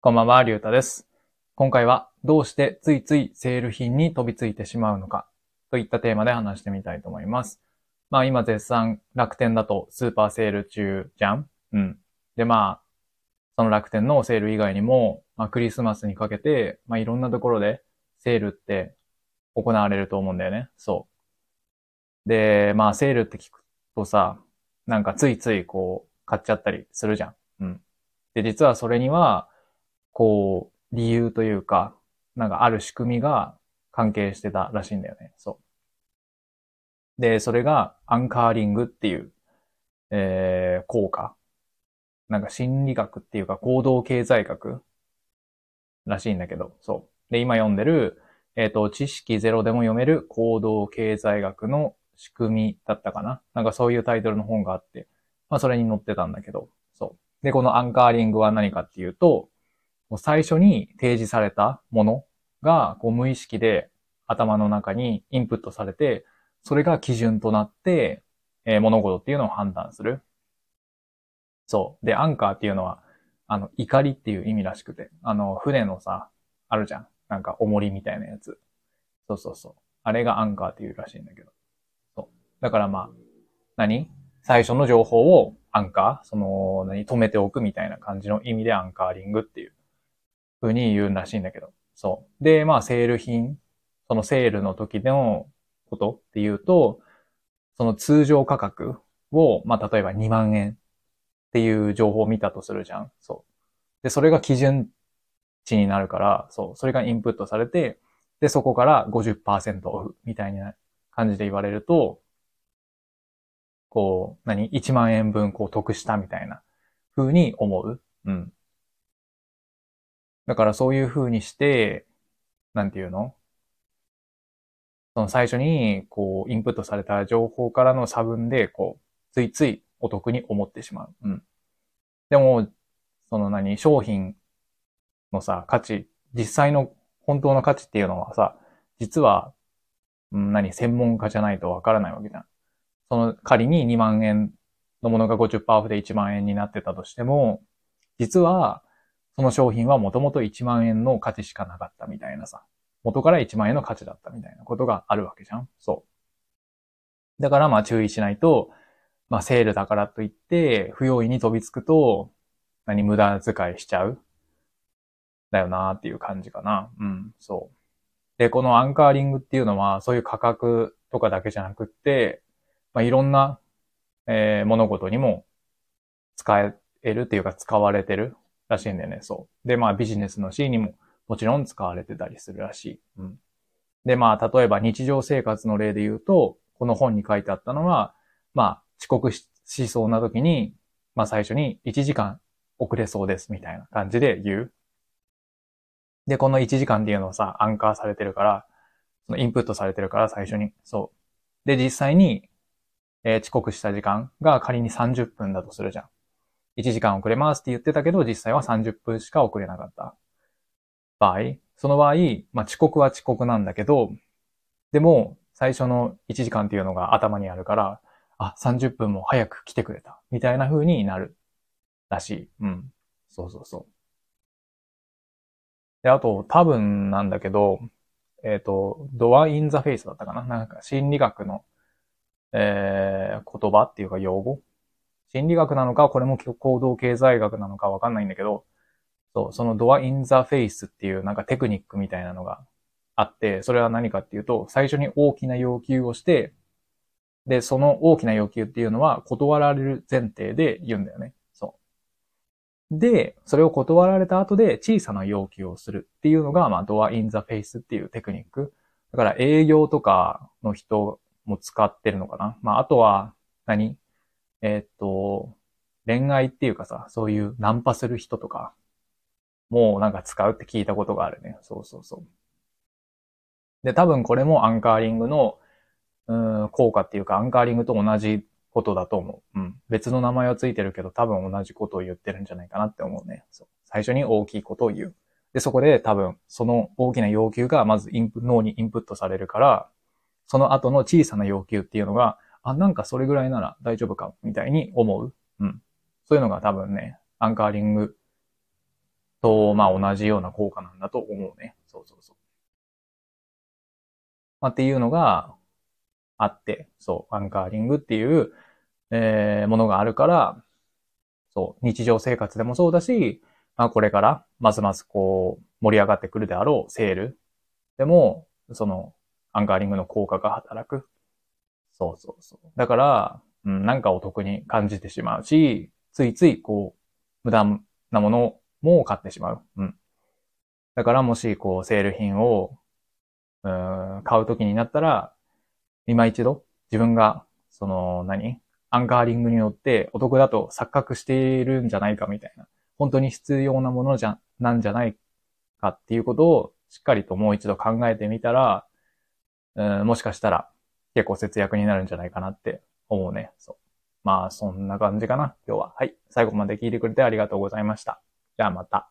こんばんは、りゅうたです。今回は、どうしてついついセール品に飛びついてしまうのか、といったテーマで話してみたいと思います。まあ今絶賛楽天だとスーパーセール中じゃん？うん。でまあ、その楽天のセール以外にも、まあクリスマスにかけて、まあいろんなところでセールって行われると思うんだよね。そう。で、まあセールって聞くとさ、なんかついついこう買っちゃったりするじゃん。うん。で、実はそれには、こう、理由というか、なんかある仕組みが関係してたらしいんだよね。そう。で、それがアンカーリングっていう、えー、効果。なんか心理学っていうか行動経済学らしいんだけど、そう。で、今読んでる、えっ、と、知識ゼロでも読める行動経済学の仕組みだったかな。なんかそういうタイトルの本があって、まあそれに載ってたんだけど、そう。で、このアンカーリングは何かっていうと、最初に提示されたものが、こう無意識で頭の中にインプットされて、それが基準となって、えー物事っていうのを判断する。そう。で、アンカーっていうのは、あの、怒りっていう意味らしくて、あの、船のさ、あるじゃん。なんか、重りみたいなやつ。そうそうそう。あれがアンカーっていうらしいんだけど。そう。だからまあ、何？最初の情報をアンカー？その、何？止めておくみたいな感じの意味でアンカーリングっていう風に言うらしいんだけど。そう。で、まあ、セール品、そのセールの時のことっていうと、その通常価格を、まあ、例えば2万円っていう情報を見たとするじゃん。そう。で、それが基準値になるから、そう。それがインプットされて、で、そこから50%オフみたいな感じで言われると、こう、何 ?1 万円分こう得したみたいな風に思う。うん。だからそういう風にして、なんていうの？その最初に、こう、インプットされた情報からの差分で、こう、ついついお得に思ってしまう。うん。でも、その何、商品のさ、価値、実際の本当の価値っていうのはさ、実は、うん何、専門家じゃないとわからないわけじゃん。その仮に2万円のものが50%オフで1万円になってたとしても、実は、その商品はもともと1万円の価値しかなかったみたいなさ。元から1万円の価値だったみたいなことがあるわけじゃんそう。だからまあ注意しないと、まあセールだからといって、不用意に飛びつくと、何無駄遣いしちゃうだよなっていう感じかな。うん、そう。で、このアンカーリングっていうのは、そういう価格とかだけじゃなくって、まあいろんな、えー物事にも使えるっていうか使われてるらしいんだよね、そう。で、まあビジネスのシーンにももちろん使われてたりするらしい。うん。で、まあ、例えば日常生活の例で言うと、この本に書いてあったのは、まあ、遅刻しそうな時に、まあ最初に1時間遅れそうですみたいな感じで言う。で、この1時間っていうのをさ、アンカーされてるから、そのインプットされてるから最初に。そう。で、実際に、えー遅刻した時間が仮に30分だとするじゃん。1時間遅れますって言ってたけど、実際は30分しか遅れなかった。場合、その場合、まあ、遅刻は遅刻なんだけど、でも、最初の1時間っていうのが頭にあるから、あ、30分も早く来てくれた。みたいな風になる。らしい。うん。そうそうそう。で、あと、多分なんだけど、えっ、と、ドアインザフェイスだったかななんか心理学の、えー、言葉っていうか用語心理学なのか、これも行動経済学なのかわかんないんだけど、そう、そのドアインザフェイスっていうなんかテクニックみたいなのがあって、それは何かっていうと、最初に大きな要求をして、で、その大きな要求っていうのは断られる前提で言うんだよね。そう。で、それを断られた後で小さな要求をするっていうのが、まあ、ドアインザフェイスっていうテクニック。だから営業とかの人も使ってるのかな。まあ、あとは何、えーっと、恋愛っていうかさ、そういうナンパする人とか、もうなんか使うって聞いたことがあるね。そうそうそう。で、多分これもアンカーリングの、うん、効果っていうか、アンカーリングと同じことだと思う。うん。別の名前はついてるけど、多分同じことを言ってるんじゃないかなって思うね。そう。最初に大きいことを言う。で、そこで多分、その大きな要求がまずインプ脳にインプットされるから、その後の小さな要求っていうのが、あ、なんかそれぐらいなら大丈夫か、みたいに思う。うん。そういうのが多分ね、アンカーリングと、まあ同じような効果なんだと思うね。そうそうそう。まあっていうのがあって、そう、アンカーリングっていう、えー、ものがあるから、そう、日常生活でもそうだし、まあこれからますますこう盛り上がってくるであろうセールでも、そのアンカーリングの効果が働く。そうそうそう。だから、うん、なんかお得に感じてしまうし、ついついこう、無駄なものも買ってしまう。うん。だからもしこう、セール品を、うん、買うときになったら、今一度自分が、その何、アンカーリングによってお得だと錯覚しているんじゃないかみたいな。本当に必要なものじゃ、なんじゃないかっていうことをしっかりともう一度考えてみたら、うん、もしかしたら結構節約になるんじゃないかなって思うね。そう。まあ、そんな感じかな、今日は。はい。最後まで聞いてくれてありがとうございました。じゃあまた。